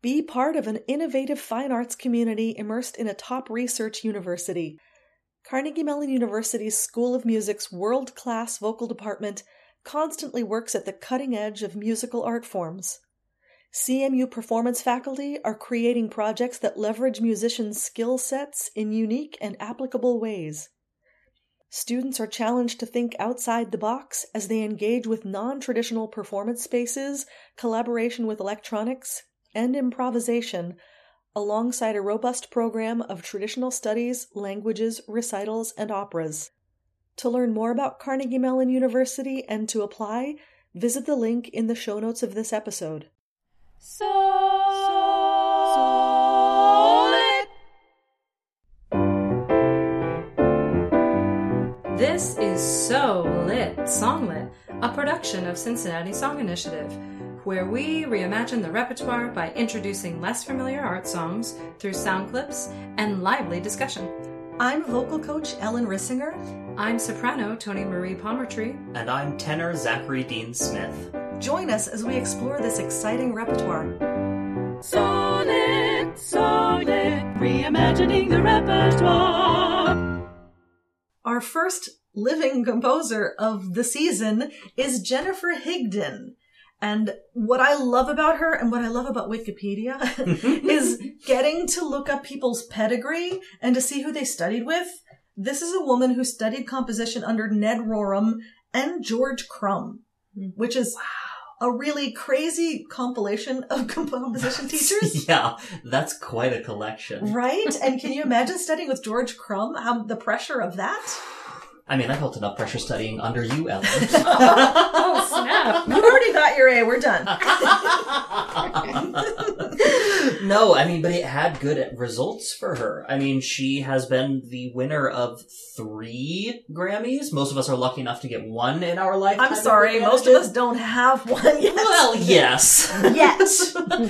Be part of an innovative fine arts community immersed in a top research university. Carnegie Mellon University's School of Music's world class vocal department constantly works at the cutting edge of musical art forms. CMU performance faculty are creating projects that leverage musicians' skill sets in unique and applicable ways. Students are challenged to think outside the box as they engage with non traditional performance spaces, collaboration with electronics, and improvisation alongside a robust program of traditional studies, languages, recitals, and operas. To learn more about Carnegie Mellon University and to apply, visit the link in the show notes of this episode. Solid. This is So Lit Songlit, a production of Cincinnati Song Initiative where we reimagine the repertoire by introducing less familiar art songs through sound clips and lively discussion. I'm vocal coach Ellen Rissinger. I'm soprano Toni Marie Palmertree. And I'm tenor Zachary Dean Smith. Join us as we explore this exciting repertoire. Solid, solid, reimagining the repertoire. Our first living composer of the season is Jennifer Higdon. And what I love about her and what I love about Wikipedia is getting to look up people's pedigree and to see who they studied with. This is a woman who studied composition under Ned Rorem and George Crumb, hmm. which is a really crazy compilation of composition teachers. yeah, that's quite a collection. Right? And can you imagine studying with George Crumb? How the pressure of that? I mean, I felt enough pressure studying under you, Ellen. oh, snap. You already got your A. We're done. no, I mean, but it had good results for her. I mean, she has been the winner of three Grammys. Most of us are lucky enough to get one in our life. I'm sorry, most of us don't have one yet. Well, yes. Yet.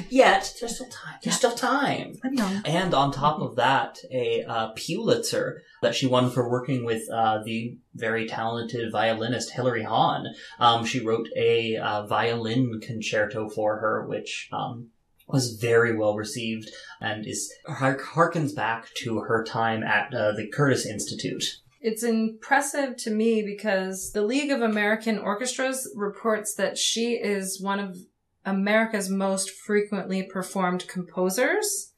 Yet. There's still time. There's still time. I'm. And on top of that, a uh, Pulitzer that she won for working with uh, the very talented violinist Hilary Hahn. Um, she wrote a uh, violin concerto for her, which um, was very well received and is harkens back to her time at uh, the Curtis Institute. It's impressive to me because the League of American Orchestras reports that she is one of America's most frequently performed composers.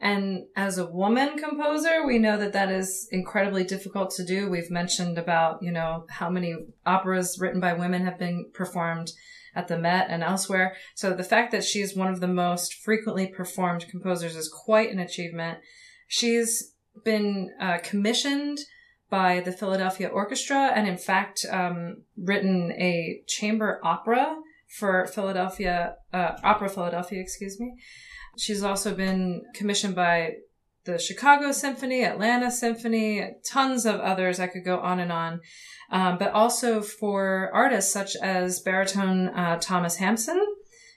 And as a woman composer, we know that that is incredibly difficult to do. We've mentioned about, you know, how many operas written by women have been performed at the Met and elsewhere. So the fact that she's one of the most frequently performed composers is quite an achievement. She's been uh, commissioned by the Philadelphia Orchestra and in fact um, written a chamber opera for Philadelphia, uh, Opera Philadelphia, excuse me. She's also been commissioned by the Chicago Symphony, Atlanta Symphony, tons of others. I could go on and on. Um, but also for artists such as baritone uh, Thomas Hampson,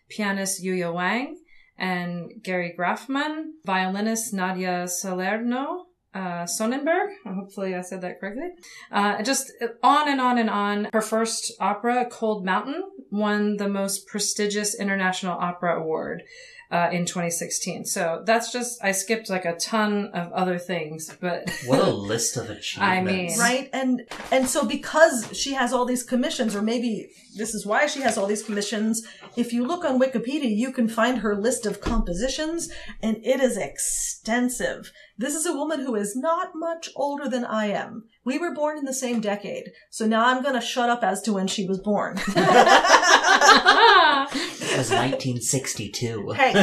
pianist Yuja Wang, and Gary Graffman, violinist Nadja Salerno, uh, Sonnenberg. Hopefully I said that correctly. Uh, just on and on and on. Her first opera, Cold Mountain, won the most prestigious International Opera Award. Uh, in 2016. So that's just, I skipped like a ton of other things, but. what a list of achievements. I mean. Right? And, and so because she has all these commissions, or maybe this is why she has all these commissions, if you look on Wikipedia, you can find her list of compositions, and it is extensive. This is a woman who is not much older than I am. We were born in the same decade, so now I'm gonna shut up as to when she was born. it was 1962. Hey.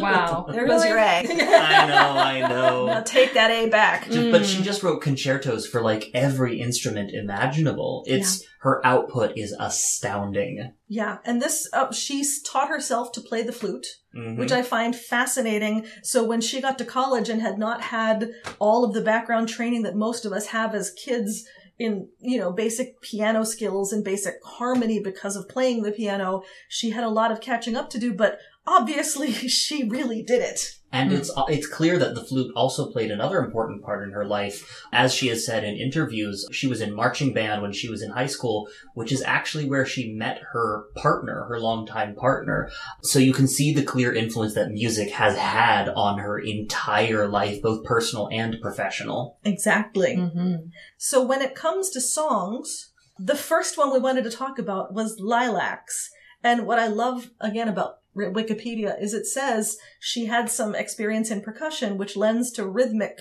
wow. There goes your A. I know, I know. Now take that A back. Just, but she just wrote concertos for like every instrument imaginable. It's her output is astounding. Yeah, and this uh, she's taught herself to play the flute, Mhm. which I find fascinating. So when she got to college and had not had all of the background training that most of us have as kids in, you know, basic piano skills and basic harmony because of playing the piano, she had a lot of catching up to do, but obviously she really did it. And it's it's clear that the flute also played another important part in her life. As she has said in interviews, she was in marching band when she was in high school, which is actually where she met her partner, her longtime partner. So you can see the clear influence that music has had on her entire life, both personal and professional. Exactly. Mm-hmm. So when it comes to songs, the first one we wanted to talk about was Lilacs. And what I love again about Wikipedia is it says she had some experience in percussion, which lends to rhythmic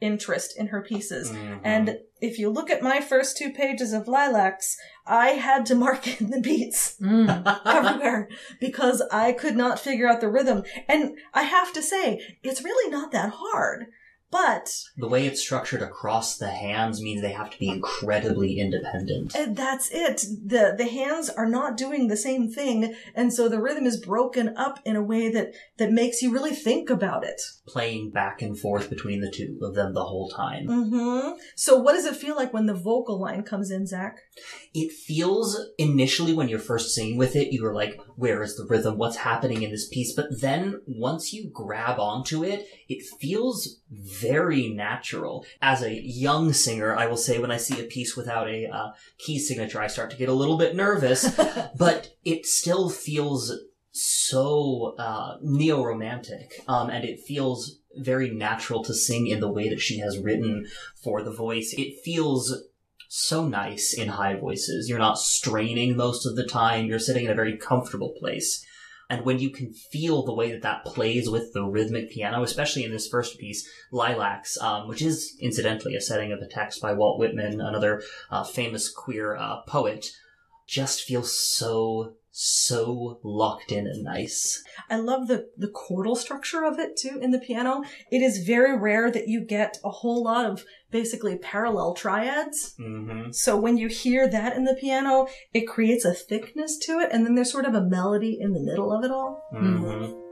interest in her pieces. Mhm. And if you look at my first two pages of Lilacs, I had to mark in the beats Mm. everywhere because I could not figure out the rhythm. And I have to say, it's really not that hard. But the way it's structured across the hands means they have to be incredibly independent. And that's it. The the hands are not doing the same thing, and so the rhythm is broken up in a way that that makes you really think about it. Playing back and forth between the two of them the whole time. Mm-hmm. So what does it feel like when the vocal line comes in, Zach? it feels initially when you're first singing with it, you're like, where is the rhythm? What's happening in this piece? But then once you grab onto it, it feels very natural. As a young singer, I will say when I see a piece without a uh, key signature, I start to get a little bit nervous, but it still feels so uh, neo-romantic, um, and it feels very natural to sing in the way that she has written for the voice. It feels so nice in high voices. You're not straining most of the time. You're sitting in a very comfortable place. And when you can feel the way that that plays with the rhythmic piano, especially in this first piece, Lilacs, um, which is incidentally a setting of a text by Walt Whitman, another uh, famous queer uh, poet, just feels so, so locked in and nice. I love the the chordal structure of it too in the piano. It is very rare that you get a whole lot of basically parallel triads. hmm So when you hear that in the piano, it creates a thickness to it, and then there's sort of a melody in the middle of it all. hmm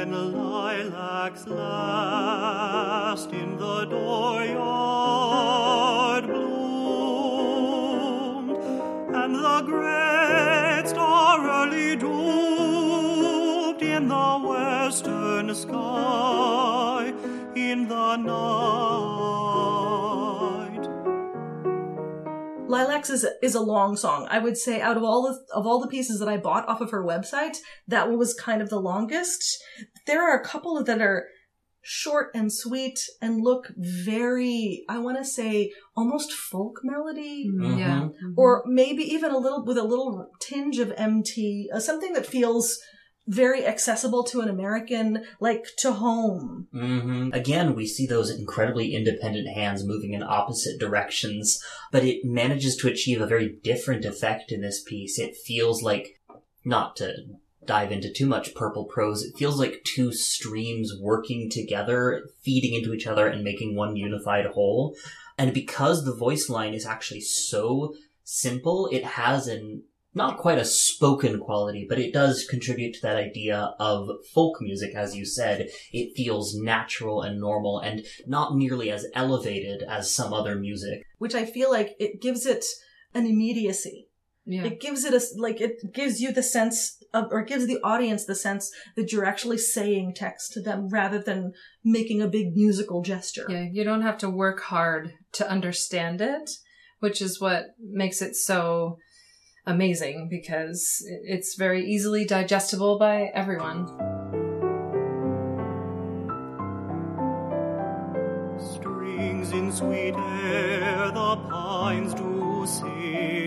When lilacs last in the dooryard bloomed, and the great star early drooped in the western sky in the night. Lilacs is is a long song. I would say out of all the of all the pieces that I bought off of her website, that one was kind of the longest. There are a couple that are short and sweet and look very I want to say almost folk melody Mm, Yeah. Mhm. or maybe even a little with a little tinge of MT, uh, something that feels very accessible to an American like to home. hmm Again, we see those incredibly independent hands moving in opposite directions, but it manages to achieve a very different effect in this piece. It feels like, not to dive into too much purple prose, it feels like two streams working together, feeding into each other and making one unified whole. And because the voice line is actually so simple, it has an not quite a spoken quality, but it does contribute to that idea of folk music, as you said. It feels natural and normal and not nearly as elevated as some other music. which I feel like it gives it an immediacy. Yeah. It gives it a like it gives you the sense of or gives the audience the sense that you're actually saying text to them rather than making a big musical gesture. Yeah, you don't have to work hard to understand it, which is what makes it so amazing because it's very easily digestible by everyone. Strings in sweet air, the pines do sing.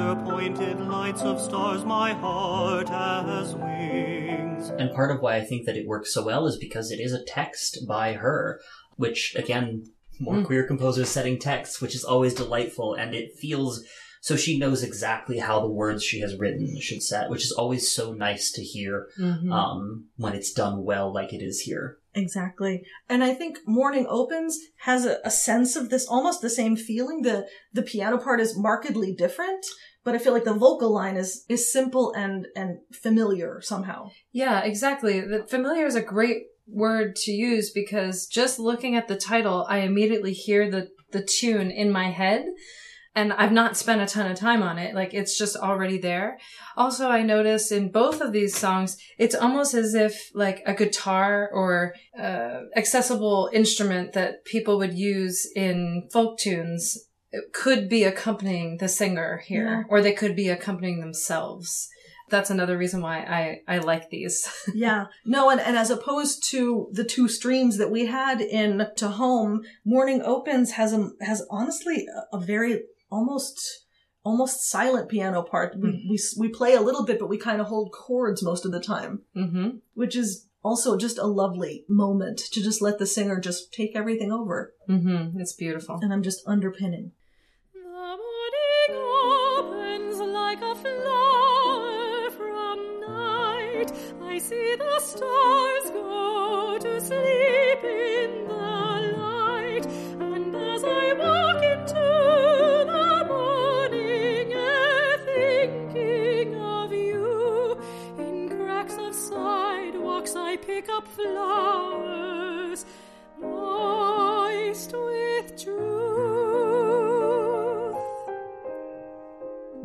Under pointed lights of stars, my heart has wings. And part of why I think that it works so well is because it is a text by her, which again, more Mm. queer composers setting texts, which is always delightful, and it feels so she knows exactly how the words she has written should set, which is always so nice to hear Mhm. um, when it's done well, like it is here. Exactly. And I think Morning Opens has a, a sense of this almost the same feeling. The the piano part is markedly different, but I feel like the vocal line is is simple and and familiar somehow. Yeah, exactly. The familiar is a great word to use because just looking at the title, I immediately hear the the tune in my head. And I've not spent a ton of time on it. Like it's just already there. Also, I notice in both of these songs, it's almost as if like a guitar or uh, accessible instrument that people would use in folk tunes could be accompanying the singer here, Yeah. or they could be accompanying themselves. That's another reason why I, I like these. yeah. No, and, and as opposed to the two streams that we had in To Home, Morning Opens has a has honestly a, a very almost almost silent piano part. We, we we play a little bit, but we kind of hold chords most of the time, mm-hmm. which is also just a lovely moment to just let the singer just take everything over, Mm-hmm. It's beautiful. and I'm just underpinning. The morning opens like a flower from night. I see the stars go to sleep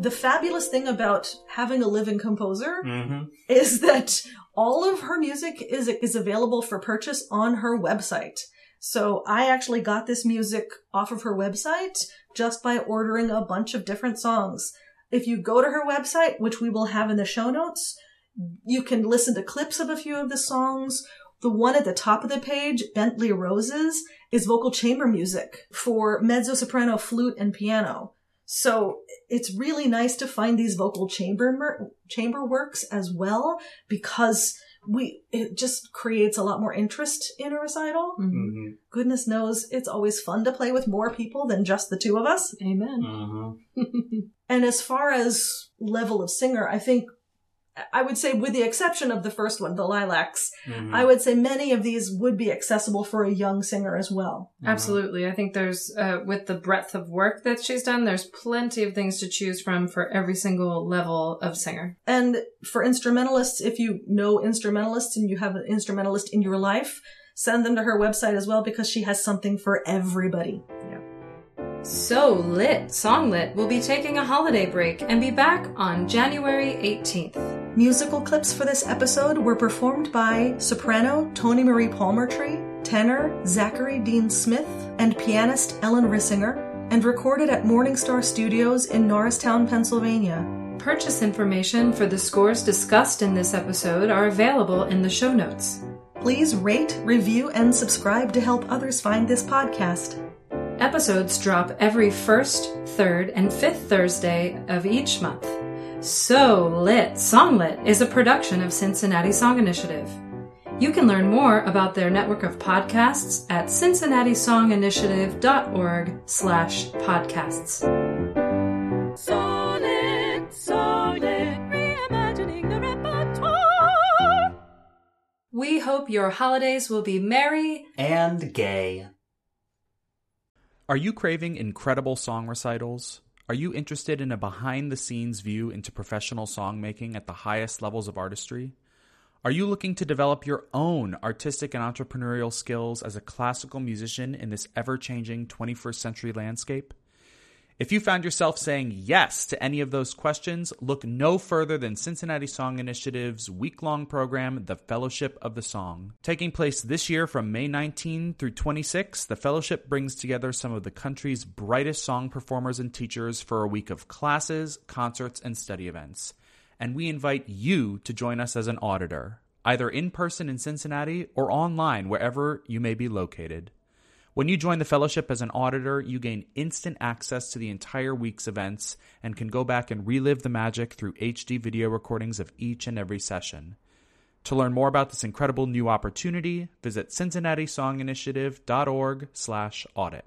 The fabulous thing about having a living composer Mm-hmm. is that all of her music is is available for purchase on her website. So I actually got this music off of her website just by ordering a bunch of different songs. If you go to her website, which we will have in the show notes, you can listen to clips of a few of the songs. The one at the top of the page, Bentley Roses, is vocal chamber music for mezzo soprano, flute, and piano. So it's really nice to find these vocal chamber mer- chamber works as well because we it just creates a lot more interest in a recital. Mhm. Mm-hmm. Goodness knows it's always fun to play with more people than just the two of us. Amen. Mm-hmm. And as far as level of singer, I think I would say with the exception of the first one, the Lilacs, Mm-hmm. I would say many of these would be accessible for a young singer as well. Absolutely. I think there's, uh, with the breadth of work that she's done, there's plenty of things to choose from for every single level of singer. And for instrumentalists, if you know instrumentalists and you have an instrumentalist in your life, send them to her website as well because she has something for everybody. So Lit, Song Lit, will be taking a holiday break and be back on January 18th. Musical clips for this episode were performed by soprano Toni Marie Palmertree, tenor Zachary Dean Smith, and pianist Ellen Rissinger, and recorded at Morningstar Studios in Norristown, Pennsylvania. Purchase information for the scores discussed in this episode are available in the show notes. Please rate, review, and subscribe to help others find this podcast. Episodes drop every first, third, and fifth Thursday of each month. So Lit, Song Lit is a production of Cincinnati Song Initiative. You can learn more about their network of podcasts at cincinnatisonginitiative.org slash podcasts. Sonnet, sonnet, reimagining the repertoire. We hope your holidays will be merry And gay. Are you craving incredible song recitals? Are you interested in a behind the scenes view into professional songmaking at the highest levels of artistry? Are you looking to develop your own artistic and entrepreneurial skills as a classical musician in this ever changing 21st century landscape? If you found yourself saying yes to any of those questions, look no further than Cincinnati Song Initiative's week long program, The Fellowship of the Song. Taking place this year from May 19 through 26, the fellowship brings together some of the country's brightest song performers and teachers for a week of classes, concerts, and study events. And we invite you to join us as an auditor, either in person in Cincinnati or online wherever you may be located. When you join the fellowship as an auditor, you gain instant access to the entire week's events and can go back and relive the magic through HD video recordings of each and every session. To learn more about this incredible new opportunity, visit cincinnatisonginitiative.org/audit.